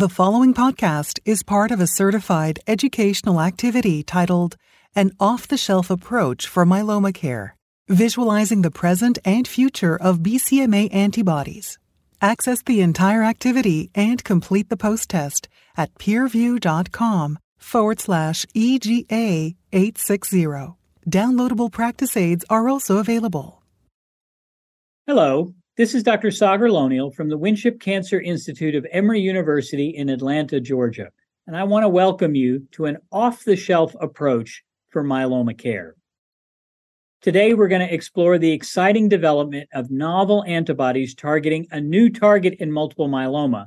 The following podcast is part of a certified educational activity titled An Off the Shelf Approach for Myeloma Care, visualizing the present and future of BCMA antibodies. Access the entire activity and complete the post test at peerview.com forward slash EGA 860. Downloadable practice aids are also available. Hello, this is Dr. Sagar Lonial from the Winship Cancer Institute of Emory University in Atlanta, Georgia, and I want to welcome you to an off the shelf approach for myeloma care. Today, we're going to explore the exciting development of novel antibodies targeting a new target in multiple myeloma,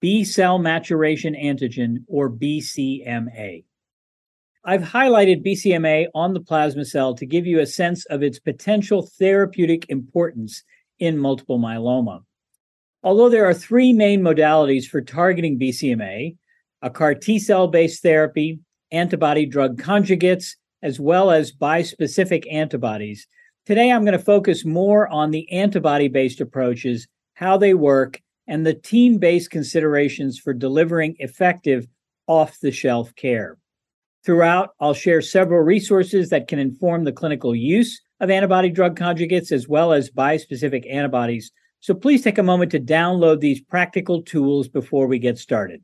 B cell maturation antigen, or BCMA. I've highlighted BCMA on the plasma cell to give you a sense of its potential therapeutic importance in multiple myeloma. Although there are three main modalities for targeting BCMA a CAR T cell based therapy, antibody drug conjugates, as well as bispecific antibodies. Today, I'm going to focus more on the antibody based approaches, how they work, and the team based considerations for delivering effective off the shelf care. Throughout, I'll share several resources that can inform the clinical use of antibody drug conjugates as well as bispecific antibodies. So please take a moment to download these practical tools before we get started.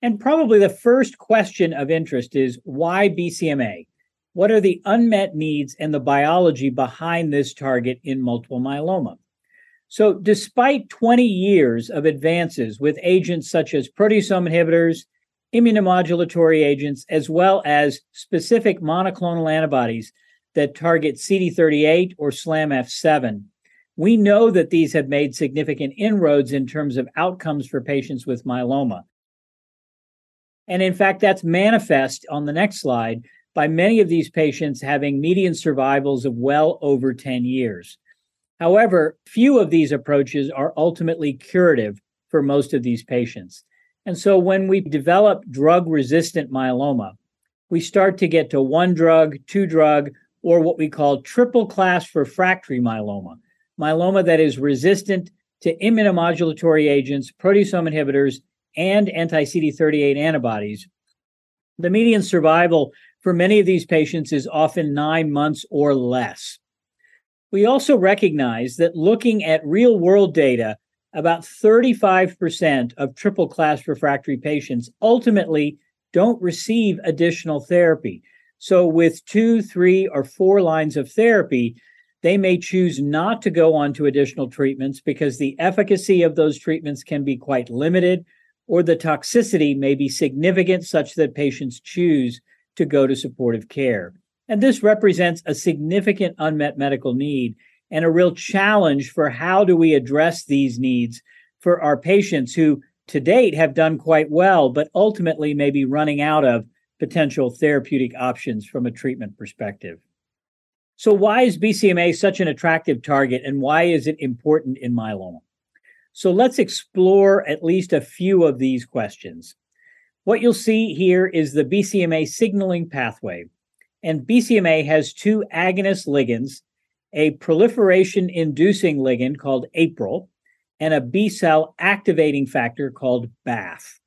And probably the first question of interest is why BCMA? What are the unmet needs and the biology behind this target in multiple myeloma? So, despite 20 years of advances with agents such as proteasome inhibitors, immunomodulatory agents, as well as specific monoclonal antibodies that target CD38 or SLAMF7. We know that these have made significant inroads in terms of outcomes for patients with myeloma. And in fact, that's manifest on the next slide by many of these patients having median survivals of well over 10 years. However, few of these approaches are ultimately curative for most of these patients. And so when we develop drug resistant myeloma, we start to get to one drug, two drug, or what we call triple class refractory myeloma, myeloma that is resistant to immunomodulatory agents, proteasome inhibitors, and anti CD38 antibodies. The median survival for many of these patients is often nine months or less. We also recognize that looking at real world data, about 35% of triple class refractory patients ultimately don't receive additional therapy. So, with two, three, or four lines of therapy, they may choose not to go on to additional treatments because the efficacy of those treatments can be quite limited, or the toxicity may be significant such that patients choose to go to supportive care. And this represents a significant unmet medical need and a real challenge for how do we address these needs for our patients who to date have done quite well, but ultimately may be running out of potential therapeutic options from a treatment perspective. So, why is BCMA such an attractive target and why is it important in myeloma? So, let's explore at least a few of these questions. What you'll see here is the BCMA signaling pathway. And BCMA has two agonist ligands a proliferation inducing ligand called APRIL and a B cell activating factor called BAFF.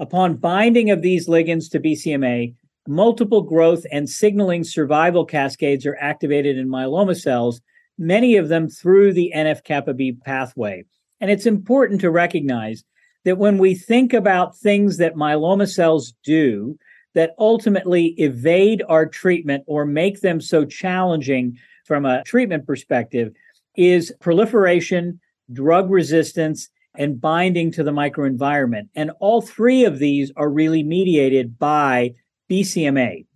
Upon binding of these ligands to BCMA, multiple growth and signaling survival cascades are activated in myeloma cells, many of them through the NF kappa B pathway. And it's important to recognize that when we think about things that myeloma cells do that ultimately evade our treatment or make them so challenging from a treatment perspective, is proliferation, drug resistance, and binding to the microenvironment. And all three of these are really mediated by BCMA.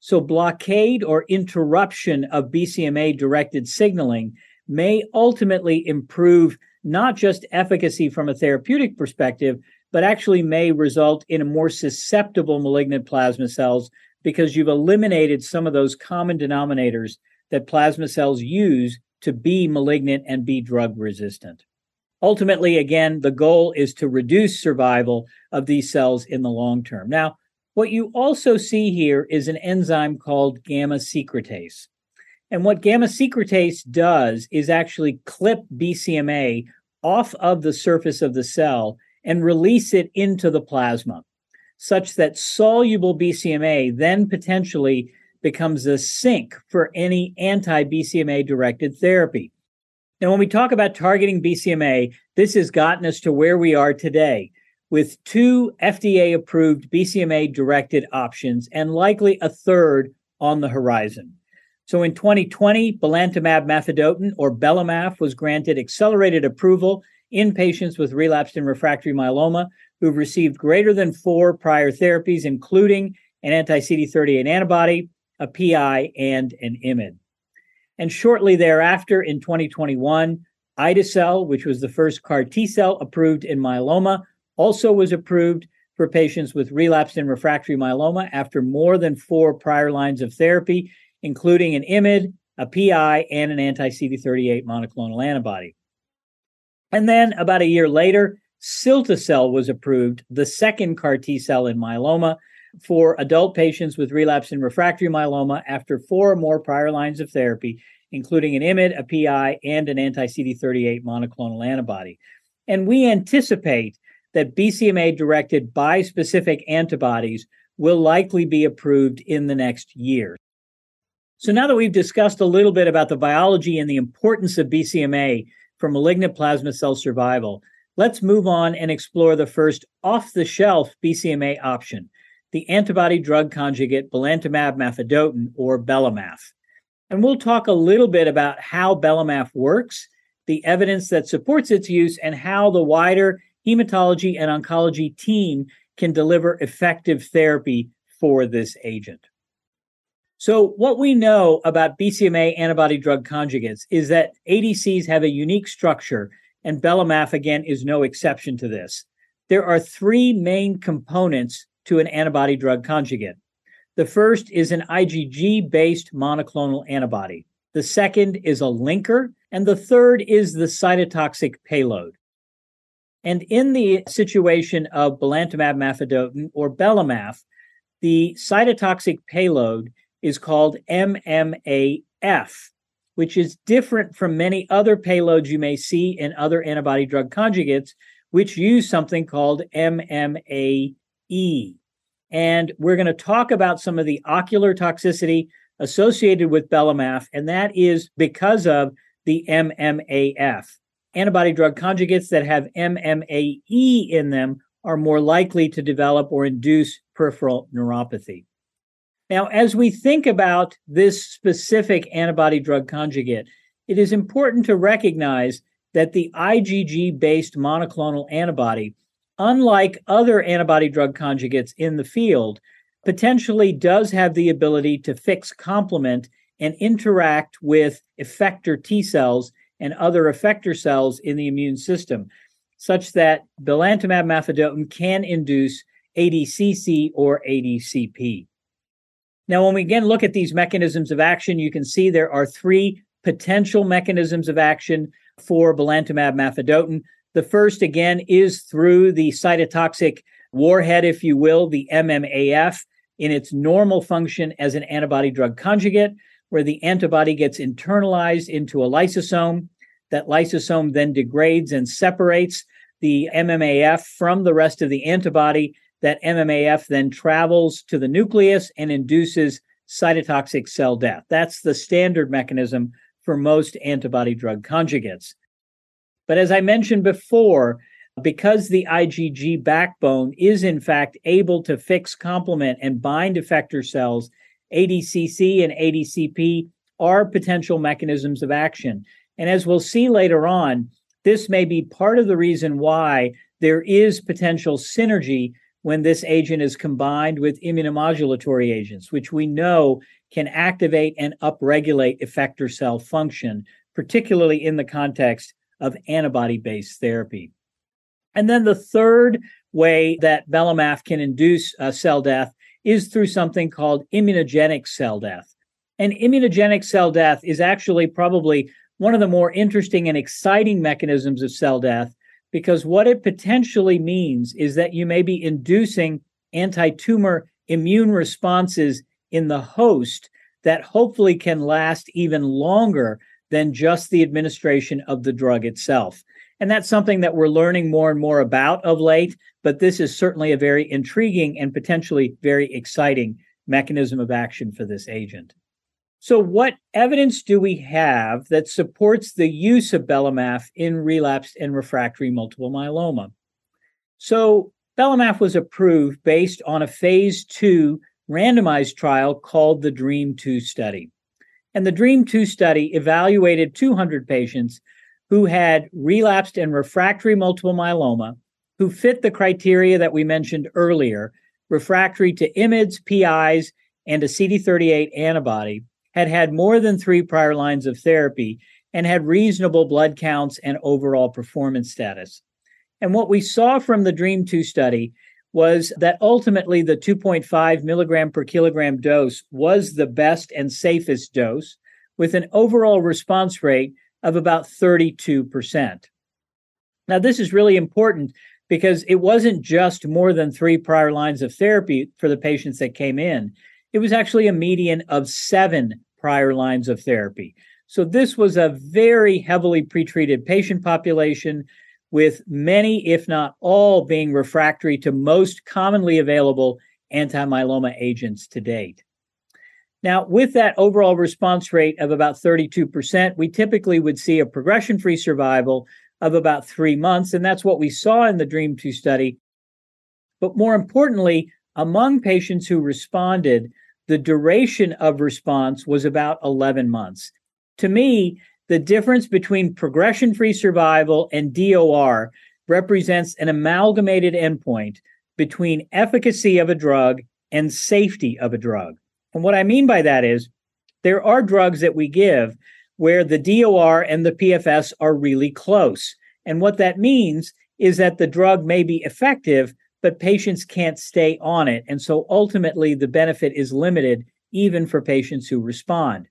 So, blockade or interruption of BCMA directed signaling may ultimately improve not just efficacy from a therapeutic perspective, but actually may result in a more susceptible malignant plasma cells because you've eliminated some of those common denominators that plasma cells use to be malignant and be drug resistant. Ultimately, again, the goal is to reduce survival of these cells in the long term. Now, what you also see here is an enzyme called gamma secretase. And what gamma secretase does is actually clip BCMA off of the surface of the cell and release it into the plasma, such that soluble BCMA then potentially becomes a sink for any anti BCMA directed therapy. Now, when we talk about targeting BCMA, this has gotten us to where we are today with two FDA approved BCMA directed options and likely a third on the horizon. So in 2020, belantamab mafodotin or Belamaf was granted accelerated approval in patients with relapsed and refractory myeloma who've received greater than four prior therapies, including an anti CD38 antibody, a PI, and an IMiD. And shortly thereafter, in 2021, ide-cel, which was the first CAR T cell approved in myeloma, also was approved for patients with relapsed and refractory myeloma after more than four prior lines of therapy, including an IMiD, a PI, and an anti CD38 monoclonal antibody. And then about a year later, cilta-cel was approved, the second CAR T cell in myeloma, for adult patients with relapsed and refractory myeloma after four or more prior lines of therapy, including an IMiD, a PI, and an anti CD38 monoclonal antibody. And we anticipate that BCMA directed bispecific antibodies will likely be approved in the next year. So now that we've discussed a little bit about the biology and the importance of BCMA for malignant plasma cell survival, let's move on and explore the first off the shelf BCMA option, the antibody drug conjugate belantamab mafodotin or Belamaf. And we'll talk a little bit about how Belamaf works, the evidence that supports its use, and how the wider hematology and oncology team can deliver effective therapy for this agent. So, what we know about BCMA antibody drug conjugates is that ADCs have a unique structure, and Belamaf, again, is no exception to this. There are three main components to an antibody drug conjugate. The first is an IgG based monoclonal antibody. The second is a linker, and the third is the cytotoxic payload. And in the situation of belantamab mafodotin or Belamaf, the cytotoxic payload is called MMAF, which is different from many other payloads you may see in other antibody drug conjugates, which use something called MMAE. And we're going to talk about some of the ocular toxicity associated with Belamaf, and that is because of the MMAF antibody drug conjugates that have MMAE in them are more likely to develop or induce peripheral neuropathy. Now, as we think about this specific antibody drug conjugate, it is important to recognize that the IgG based monoclonal antibody, unlike other antibody drug conjugates in the field, potentially does have the ability to fix complement and interact with effector T cells and other effector cells in the immune system, such that belantamab mafodotin can induce ADCC or ADCP. Now, when we again look at these mechanisms of action, you can see there are three potential mechanisms of action for belantamab mafodotin. The first, again, is through the cytotoxic warhead, if you will, the MMAF, in its normal function as an antibody drug conjugate where the antibody gets internalized into a lysosome. That lysosome then degrades and separates the MMAF from the rest of the antibody. That MMAF then travels to the nucleus and induces cytotoxic cell death. That's the standard mechanism for most antibody drug conjugates. But as I mentioned before, because the IgG backbone is in fact able to fix complement and bind effector cells ADCC and ADCP are potential mechanisms of action. And as we'll see later on, this may be part of the reason why there is potential synergy when this agent is combined with immunomodulatory agents, which we know can activate and upregulate effector cell function, particularly in the context of antibody based therapy. And then the third way that Belamaf can induce uh, cell death is through something called immunogenic cell death. And immunogenic cell death is actually probably one of the more interesting and exciting mechanisms of cell death because what it potentially means is that you may be inducing anti tumor immune responses in the host that hopefully can last even longer than just the administration of the drug itself. And that's something that we're learning more and more about of late, but this is certainly a very intriguing and potentially very exciting mechanism of action for this agent. So, what evidence do we have that supports the use of belamaf in relapsed and refractory multiple myeloma? So, belamaf was approved based on a phase two randomized trial called the DREAM 2 study. And the DREAM 2 study evaluated 200 patients who had relapsed and refractory multiple myeloma who fit the criteria that we mentioned earlier refractory to IMiDs, PIs, and a CD38 antibody, had had more than three prior lines of therapy, and had reasonable blood counts and overall performance status. And what we saw from the DREAM 2 study was that ultimately the 2.5 milligram per kilogram dose was the best and safest dose with an overall response rate of about 32%. Now, this is really important because it wasn't just more than three prior lines of therapy for the patients that came in. It was actually a median of seven prior lines of therapy. So, this was a very heavily pretreated patient population with many, if not all, being refractory to most commonly available anti myeloma agents to date. Now, with that overall response rate of about 32%, we typically would see a progression free survival of about three months. And that's what we saw in the DREAM 2 study. But more importantly, among patients who responded, the duration of response was about 11 months. To me, the difference between progression free survival and DOR represents an amalgamated endpoint between efficacy of a drug and safety of a drug. And what I mean by that is there are drugs that we give where the DOR and the PFS are really close. And what that means is that the drug may be effective, but patients can't stay on it. And so ultimately, the benefit is limited even for patients who respond.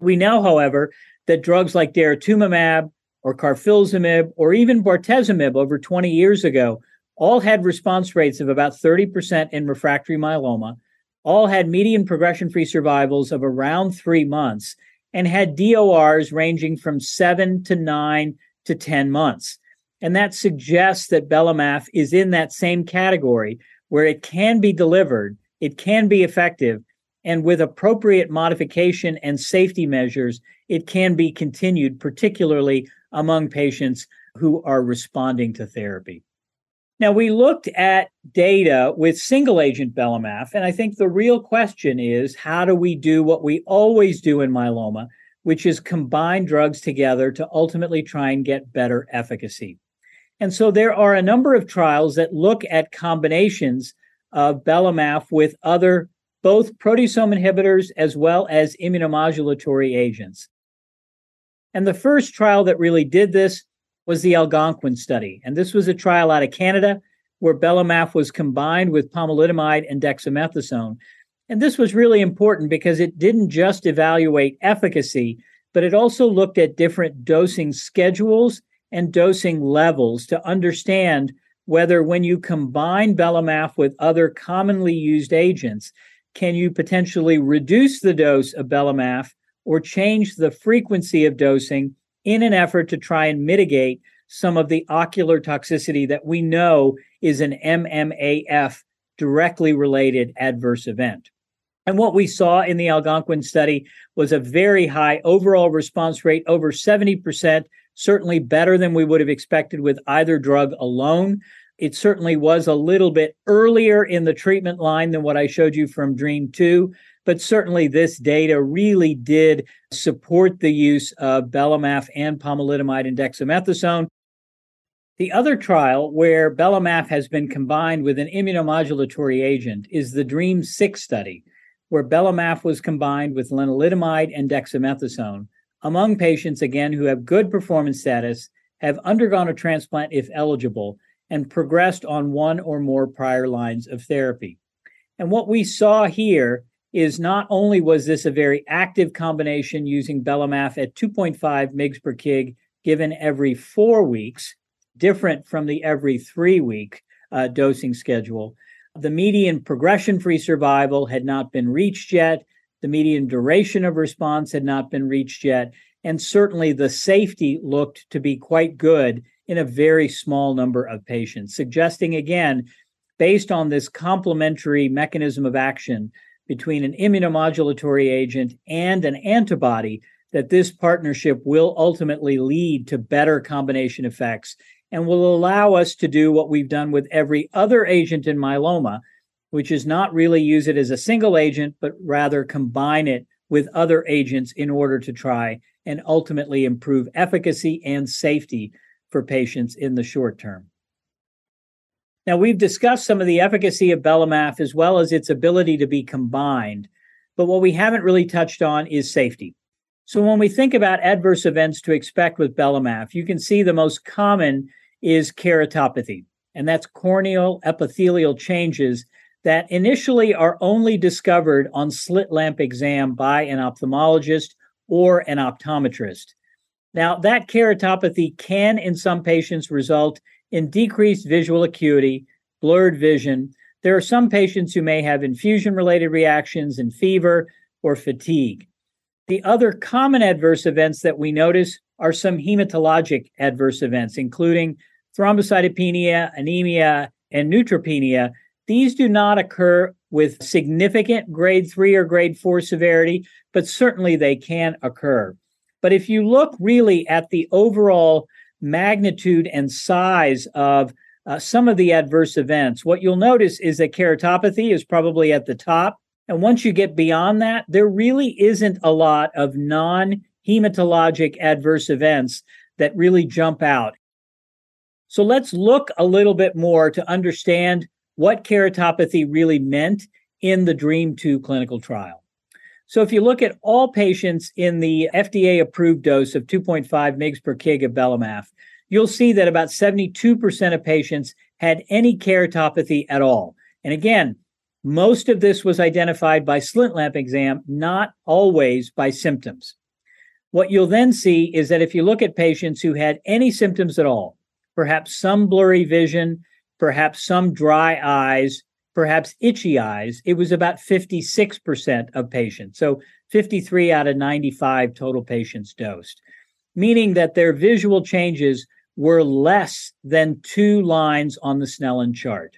We know, however, that drugs like daratumumab or carfilzomib or even bortezomib over 20 years ago all had response rates of about 30% in refractory myeloma, all had median progression free survivals of around three months, and had DORs ranging from seven to nine to 10 months. And that suggests that belamaf is in that same category where it can be delivered, it can be effective, and with appropriate modification and safety measures, it can be continued, particularly among patients who are responding to therapy. Now, we looked at data with single agent belamaf, and I think the real question is how do we do what we always do in myeloma, which is combine drugs together to ultimately try and get better efficacy? And so there are a number of trials that look at combinations of belamaf with other both proteasome inhibitors as well as immunomodulatory agents. And the first trial that really did this was the Algonquin study. And this was a trial out of Canada where belamaf was combined with pomalidomide and dexamethasone. And this was really important because it didn't just evaluate efficacy, but it also looked at different dosing schedules and dosing levels to understand whether when you combine belamaf with other commonly used agents, can you potentially reduce the dose of belamaf or change the frequency of dosing in an effort to try and mitigate some of the ocular toxicity that we know is an MMAF directly related adverse event. And what we saw in the Algonquin study was a very high overall response rate, over 70%, certainly better than we would have expected with either drug alone. It certainly was a little bit earlier in the treatment line than what I showed you from DREAM 2, but certainly, this data really did support the use of belamaf and pomalidomide and dexamethasone. The other trial where belamaf has been combined with an immunomodulatory agent is the DREAM 6 study, where belamaf was combined with lenalidomide and dexamethasone among patients, again, who have good performance status, have undergone a transplant if eligible, and progressed on one or more prior lines of therapy. And what we saw here is not only was this a very active combination using belamaf at 2.5 mg per kg given every four weeks, different from the every three week uh, dosing schedule. The median progression free survival had not been reached yet. The median duration of response had not been reached yet. And certainly the safety looked to be quite good in a very small number of patients, suggesting again, based on this complementary mechanism of action between an immunomodulatory agent and an antibody, that this partnership will ultimately lead to better combination effects and will allow us to do what we've done with every other agent in myeloma, which is not really use it as a single agent, but rather combine it with other agents in order to try and ultimately improve efficacy and safety for patients in the short term. Now, we've discussed some of the efficacy of belamaf as well as its ability to be combined, but what we haven't really touched on is safety. So, when we think about adverse events to expect with belamaf, you can see the most common is keratopathy, and that's corneal epithelial changes that initially are only discovered on slit lamp exam by an ophthalmologist or an optometrist. Now, that keratopathy can, in some patients, result in decreased visual acuity, blurred vision. There are some patients who may have infusion related reactions and fever or fatigue. The other common adverse events that we notice are some hematologic adverse events, including thrombocytopenia, anemia, and neutropenia. These do not occur with significant grade three or grade four severity, but certainly they can occur. But if you look really at the overall magnitude and size of uh, some of the adverse events, what you'll notice is that keratopathy is probably at the top. And once you get beyond that, there really isn't a lot of non hematologic adverse events that really jump out. So let's look a little bit more to understand what keratopathy really meant in the DREAM 2 clinical trial. So if you look at all patients in the FDA approved dose of 2.5 mg per kg of belamaf, you'll see that about 72% of patients had any keratopathy at all. And again, most of this was identified by slit lamp exam, not always by symptoms. What you'll then see is that if you look at patients who had any symptoms at all, perhaps some blurry vision, perhaps some dry eyes, perhaps itchy eyes, it was about 56% of patients. So 53 out of 95 total patients dosed, meaning that their visual changes were less than two lines on the Snellen chart.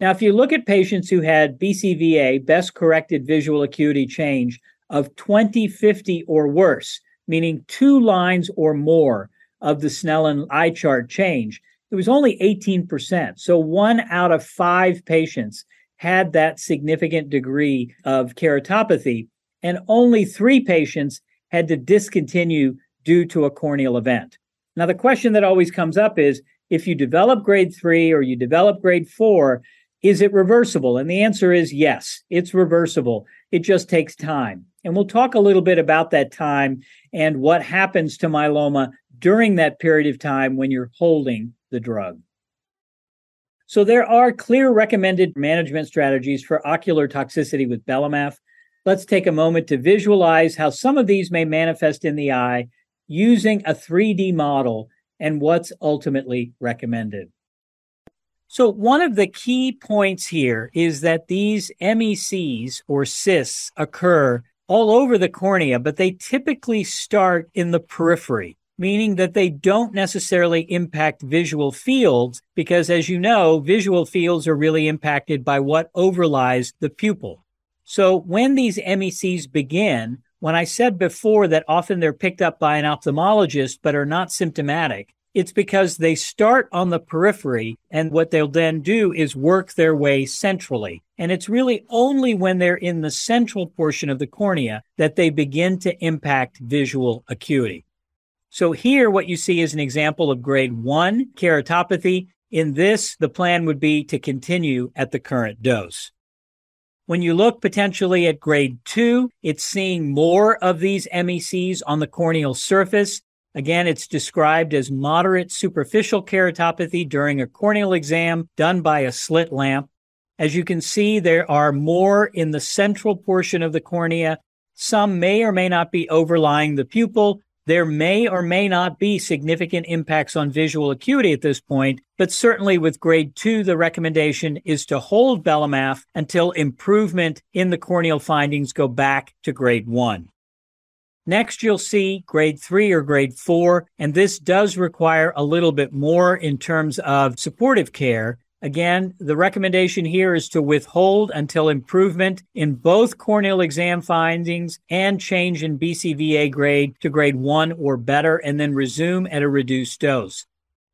Now, if you look at patients who had BCVA, best corrected visual acuity change of 2050 or worse, meaning two lines or more of the Snellen eye chart change, it was only 18%. So one out of five patients had that significant degree of keratopathy, and only three patients had to discontinue due to a corneal event. Now, the question that always comes up is if you develop grade three or you develop grade four, is it reversible? And the answer is yes, it's reversible. It just takes time. And we'll talk a little bit about that time and what happens to myeloma during that period of time when you're holding the drug. So there are clear recommended management strategies for ocular toxicity with belamaf. Let's take a moment to visualize how some of these may manifest in the eye using a 3D model and what's ultimately recommended. So, one of the key points here is that these MECs or cysts occur all over the cornea, but they typically start in the periphery meaning that they don't necessarily impact visual fields because, as you know, visual fields are really impacted by what overlies the pupil. So when these MECs begin, when I said before that often they're picked up by an ophthalmologist but are not symptomatic, it's because they start on the periphery and what they'll then do is work their way centrally. And it's really only when they're in the central portion of the cornea that they begin to impact visual acuity. So here, what you see is an example of grade one keratopathy. In this, the plan would be to continue at the current dose. When you look potentially at grade two, it's seeing more of these MECs on the corneal surface. Again, it's described as moderate superficial keratopathy during a corneal exam done by a slit lamp. As you can see, there are more in the central portion of the cornea. Some may or may not be overlying the pupil, there may or may not be significant impacts on visual acuity at this point, but certainly with grade two, the recommendation is to hold belamaf until improvement in the corneal findings go back to grade one. Next, you'll see grade three or grade four, and this does require a little bit more in terms of supportive care. Again, the recommendation here is to withhold until improvement in both corneal exam findings and change in BCVA grade to grade one or better, and then resume at a reduced dose.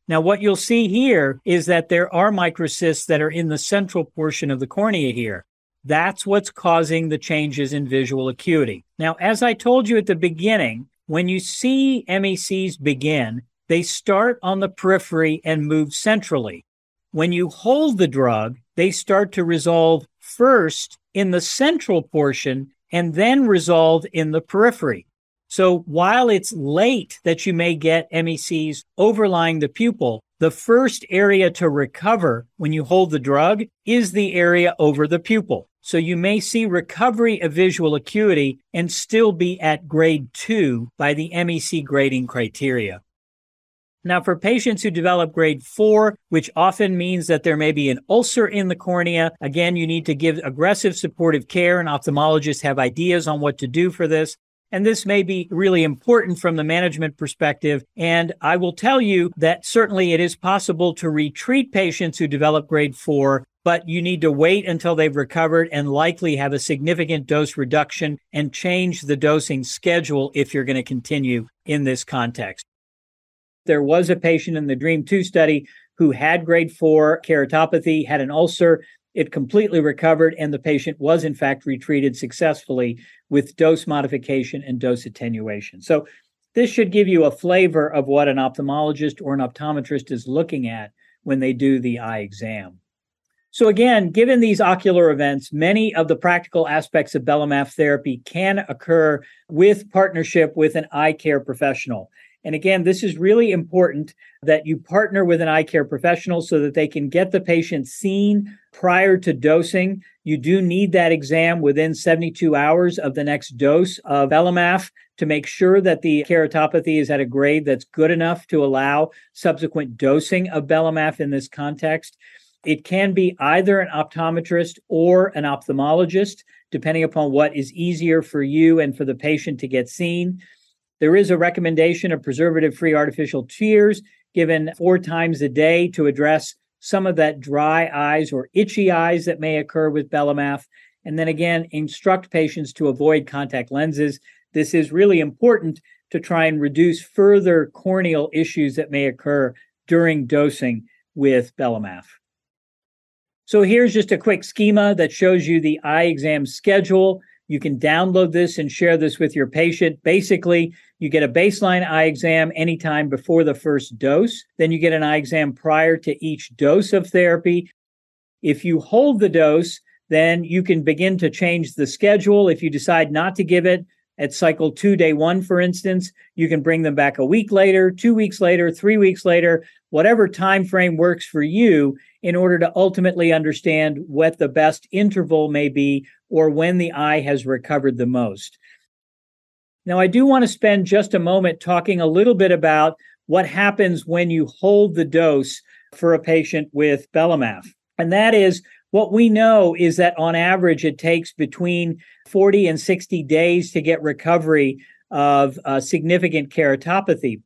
Now, what you'll see here is that there are microcysts that are in the central portion of the cornea here. That's what's causing the changes in visual acuity. Now, as I told you at the beginning, when you see MECs begin, they start on the periphery and move centrally. When you hold the drug, they start to resolve first in the central portion and then resolve in the periphery. So while it's late that you may get MECs overlying the pupil, the first area to recover when you hold the drug is the area over the pupil. So you may see recovery of visual acuity and still be at grade two by the MEC grading criteria. Now, for patients who develop grade four, which often means that there may be an ulcer in the cornea, again, you need to give aggressive supportive care, and ophthalmologists have ideas on what to do for this. And this may be really important from the management perspective. And I will tell you that certainly it is possible to retreat patients who develop grade four but you need to wait until they've recovered and likely have a significant dose reduction and change the dosing schedule if you're going to continue in this context. There was a patient in the DREAM 2 study who had grade 4 keratopathy, had an ulcer. It completely recovered, and the patient was, in fact, retreated successfully with dose modification and dose attenuation. So, this should give you a flavor of what an ophthalmologist or an optometrist is looking at when they do the eye exam. So again, given these ocular events, many of the practical aspects of Belamaf therapy can occur with partnership with an eye care professional. And again, this is really important that you partner with an eye care professional so that they can get the patient seen prior to dosing. You do need that exam within 72 hours of the next dose of Belamaf to make sure that the keratopathy is at a grade that's good enough to allow subsequent dosing of Belamaf in this context. It can be either an optometrist or an ophthalmologist, depending upon what is easier for you and for the patient to get seen. There is a recommendation of preservative free artificial tears given four times a day to address some of that dry eyes or itchy eyes that may occur with Belamaf. And then again, instruct patients to avoid contact lenses. This is really important to try and reduce further corneal issues that may occur during dosing with Belamaf. So here's just a quick schema that shows you the eye exam schedule. You can download this and share this with your patient. Basically, you get a baseline eye exam anytime before the first dose. Then you get an eye exam prior to each dose of therapy. If you hold the dose, then you can begin to change the schedule. If you decide not to give it at cycle two, day one, for instance, you can bring them back a week later, two weeks later, three weeks later, whatever time frame works for you in order to ultimately understand what the best interval may be or when the eye has recovered the most. Now, I do want to spend just a moment talking a little bit about what happens when you hold the dose for a patient with Belamaf. And that is what we know is that on average, it takes between 40 and 60 days to get recovery of uh, significant keratopathy.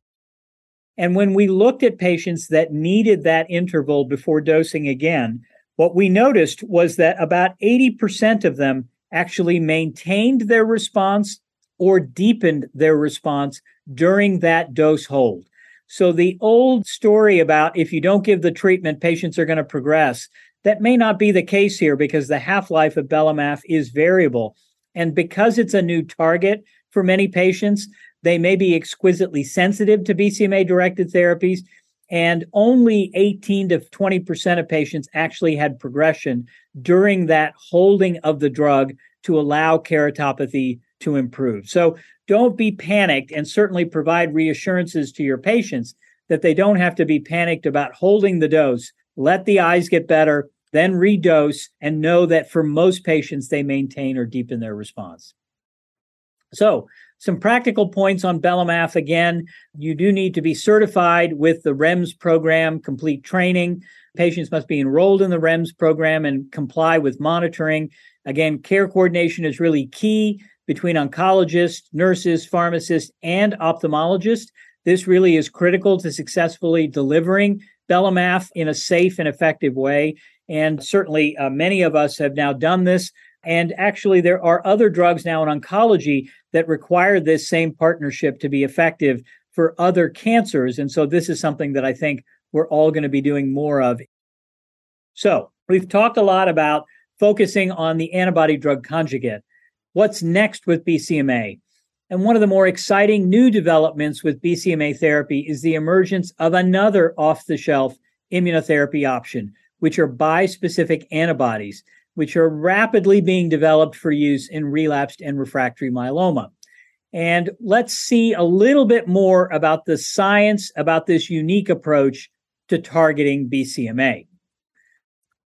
And when we looked at patients that needed that interval before dosing again, what we noticed was that about 80% of them actually maintained their response or deepened their response during that dose hold. So the old story about if you don't give the treatment, patients are going to progress, that may not be the case here because the half-life of Belamaf is variable. And because it's a new target for many patients, they may be exquisitely sensitive to BCMA directed therapies, and only 18 to 20% of patients actually had progression during that holding of the drug to allow keratopathy to improve. So don't be panicked and certainly provide reassurances to your patients that they don't have to be panicked about holding the dose. Let the eyes get better, then redose, and know that for most patients, they maintain or deepen their response. So, some practical points on Belamaf again. You do need to be certified with the REMS program, complete training. Patients must be enrolled in the REMS program and comply with monitoring. Again, care coordination is really key between oncologists, nurses, pharmacists, and ophthalmologists. This really is critical to successfully delivering belamaf in a safe and effective way. And certainly, uh, many of us have now done this. And actually, there are other drugs now in oncology that require this same partnership to be effective for other cancers. And so, this is something that I think we're all going to be doing more of. So, we've talked a lot about focusing on the antibody drug conjugate. What's next with BCMA? And one of the more exciting new developments with BCMA therapy is the emergence of another off the shelf immunotherapy option, which are bispecific antibodies, which are rapidly being developed for use in relapsed and refractory myeloma. And let's see a little bit more about the science about this unique approach to targeting BCMA.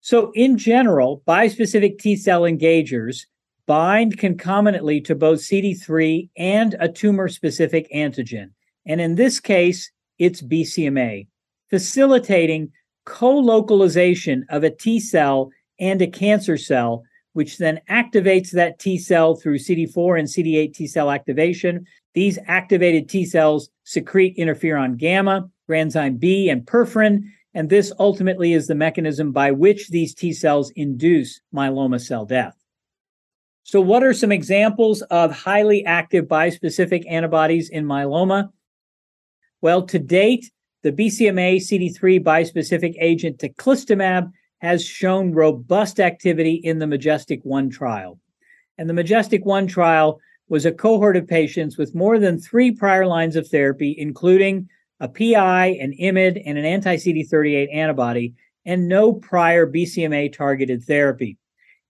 So, in general, bispecific T cell engagers bind concomitantly to both CD3 and a tumor specific antigen. And in this case, it's BCMA, facilitating co localization of a T cell and a cancer cell, which then activates that T cell through CD4 and CD8 T cell activation. These activated T cells secrete interferon gamma, granzyme B, and perforin. And this ultimately is the mechanism by which these T cells induce myeloma cell death. So, what are some examples of highly active bispecific antibodies in myeloma? Well, to date, the BCMA CD3 bispecific agent teclistamab has shown robust activity in the MajesTEC 1 trial. And the MajesTEC 1 trial was a cohort of patients with more than three prior lines of therapy, including a PI, an IMiD, and an anti CD38 antibody, and no prior BCMA targeted therapy.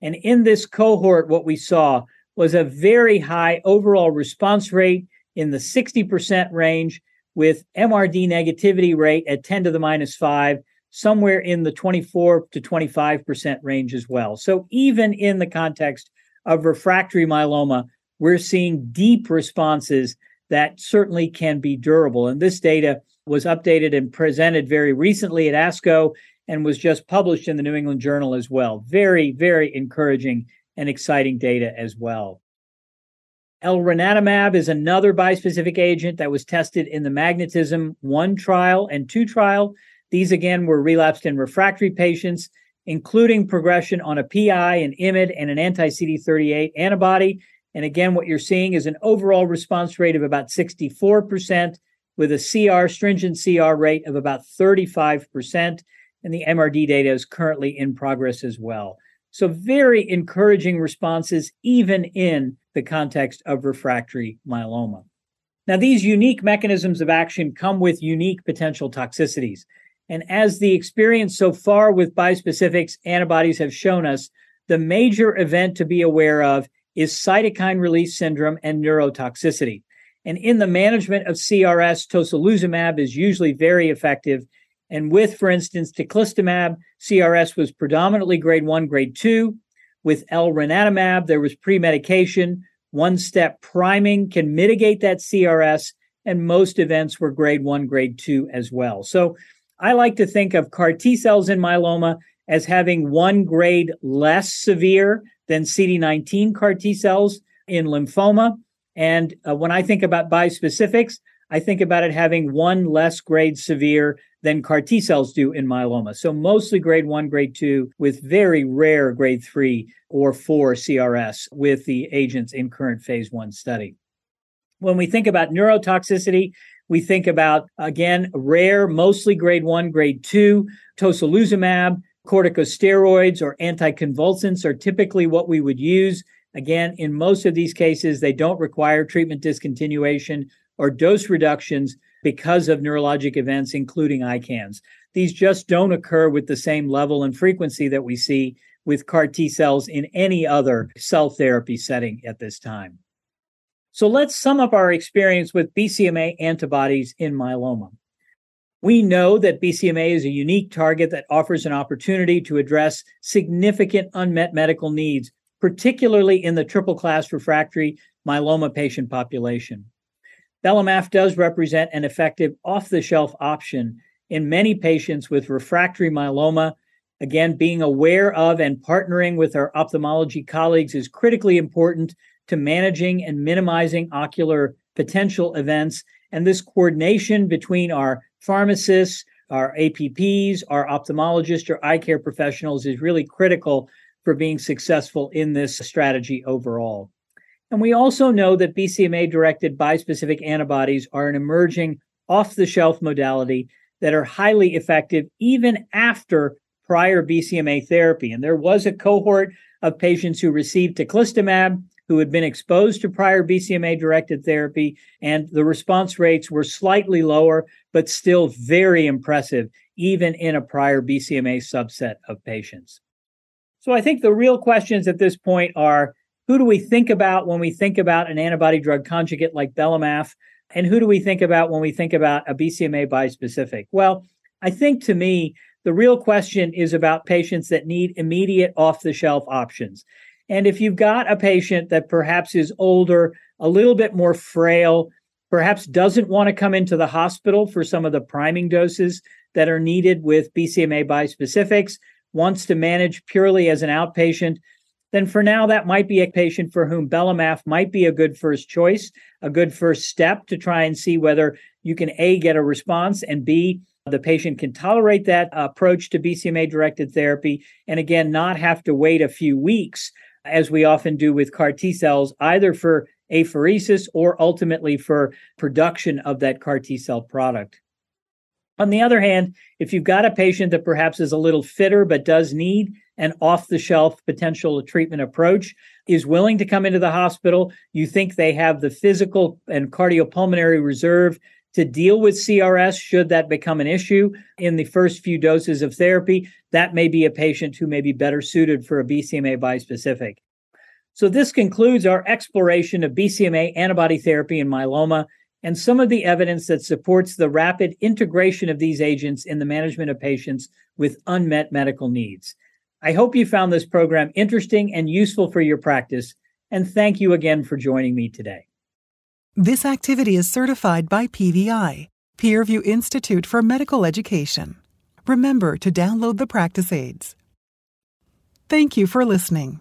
And in this cohort, what we saw was a very high overall response rate in the 60% range with MRD negativity rate at 10 to the minus 5, somewhere in the 24 to 25% range as well. So even in the context of refractory myeloma, we're seeing deep responses that certainly can be durable. And this data was updated and presented very recently at ASCO and was just published in the New England Journal as well. Very, very encouraging and exciting data as well. Elranatamab is another bispecific agent that was tested in the MagnetisMM 1 trial and 2 trial. These again were relapsed and refractory patients, including progression on a PI, an IMiD, and an anti CD38 antibody. And again, what you're seeing is an overall response rate of about 64%, with a CR, stringent CR rate of about 35% and the MRD data is currently in progress as well. So, very encouraging responses, even in the context of refractory myeloma. Now, these unique mechanisms of action come with unique potential toxicities. And as the experience so far with bispecifics antibodies have shown us, the major event to be aware of is cytokine release syndrome and neurotoxicity. And in the management of CRS, tocilizumab is usually very effective and with, for instance, teclistamab, CRS was predominantly grade one, grade two. With elranatamab, there was pre-medication. One step priming can mitigate that CRS, and most events were grade one, grade two as well. So I like to think of CAR T cells in myeloma as having one grade less severe than CD19 CAR T cells in lymphoma. And uh, when I think about bispecifics, I think about it having one less grade severe than CAR T cells do in myeloma. So mostly grade one, grade two, with very rare grade three or four CRS with the agents in current phase one study. When we think about neurotoxicity, we think about, again, rare, mostly grade one, grade two, tocilizumab, corticosteroids, or anticonvulsants are typically what we would use. Again, in most of these cases, they don't require treatment discontinuation or dose reductions because of neurologic events, including ICANS. These just don't occur with the same level and frequency that we see with CAR T cells in any other cell therapy setting at this time. So let's sum up our experience with BCMA antibodies in myeloma. We know that BCMA is a unique target that offers an opportunity to address significant unmet medical needs, particularly in the triple class refractory myeloma patient population. Belamaf does represent an effective off the shelf option in many patients with refractory myeloma. Again, being aware of and partnering with our ophthalmology colleagues is critically important to managing and minimizing ocular potential events. And this coordination between our pharmacists, our APPs, our ophthalmologists, or eye care professionals is really critical for being successful in this strategy overall. And we also know that BCMA directed bispecific antibodies are an emerging off the shelf modality that are highly effective even after prior BCMA therapy. And there was a cohort of patients who received teclistamab who had been exposed to prior BCMA directed therapy, and the response rates were slightly lower, but still very impressive, even in a prior BCMA subset of patients. So I think the real questions at this point are who do we think about when we think about an antibody drug conjugate like belamaf? And who do we think about when we think about a BCMA bispecific? Well, I think to me, the real question is about patients that need immediate off the shelf options. And if you've got a patient that perhaps is older, a little bit more frail, perhaps doesn't want to come into the hospital for some of the priming doses that are needed with BCMA bispecifics, wants to manage purely as an outpatient, then for now, that might be a patient for whom belamaf might be a good first choice, a good first step to try and see whether you can A, get a response, and B, the patient can tolerate that approach to BCMA directed therapy, and again, not have to wait a few weeks, as we often do with CAR T cells, either for apheresis or ultimately for production of that CAR T cell product. On the other hand, if you've got a patient that perhaps is a little fitter but does need an off the shelf potential treatment approach, is willing to come into the hospital, you think they have the physical and cardiopulmonary reserve to deal with CRS should that become an issue in the first few doses of therapy, that may be a patient who may be better suited for a BCMA bispecific. So, this concludes our exploration of BCMA antibody therapy in myeloma and some of the evidence that supports the rapid integration of these agents in the management of patients with unmet medical needs. I hope you found this program interesting and useful for your practice, and thank you again for joining me today. This activity is certified by PVI, Peerview Institute for Medical Education. Remember to download the practice aids. Thank you for listening.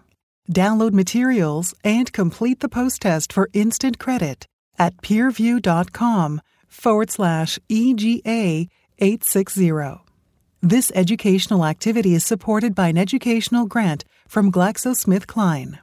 Download materials and complete the post test for instant credit at peerview.com forward slash EGA 860. This educational activity is supported by an educational grant from GlaxoSmithKline.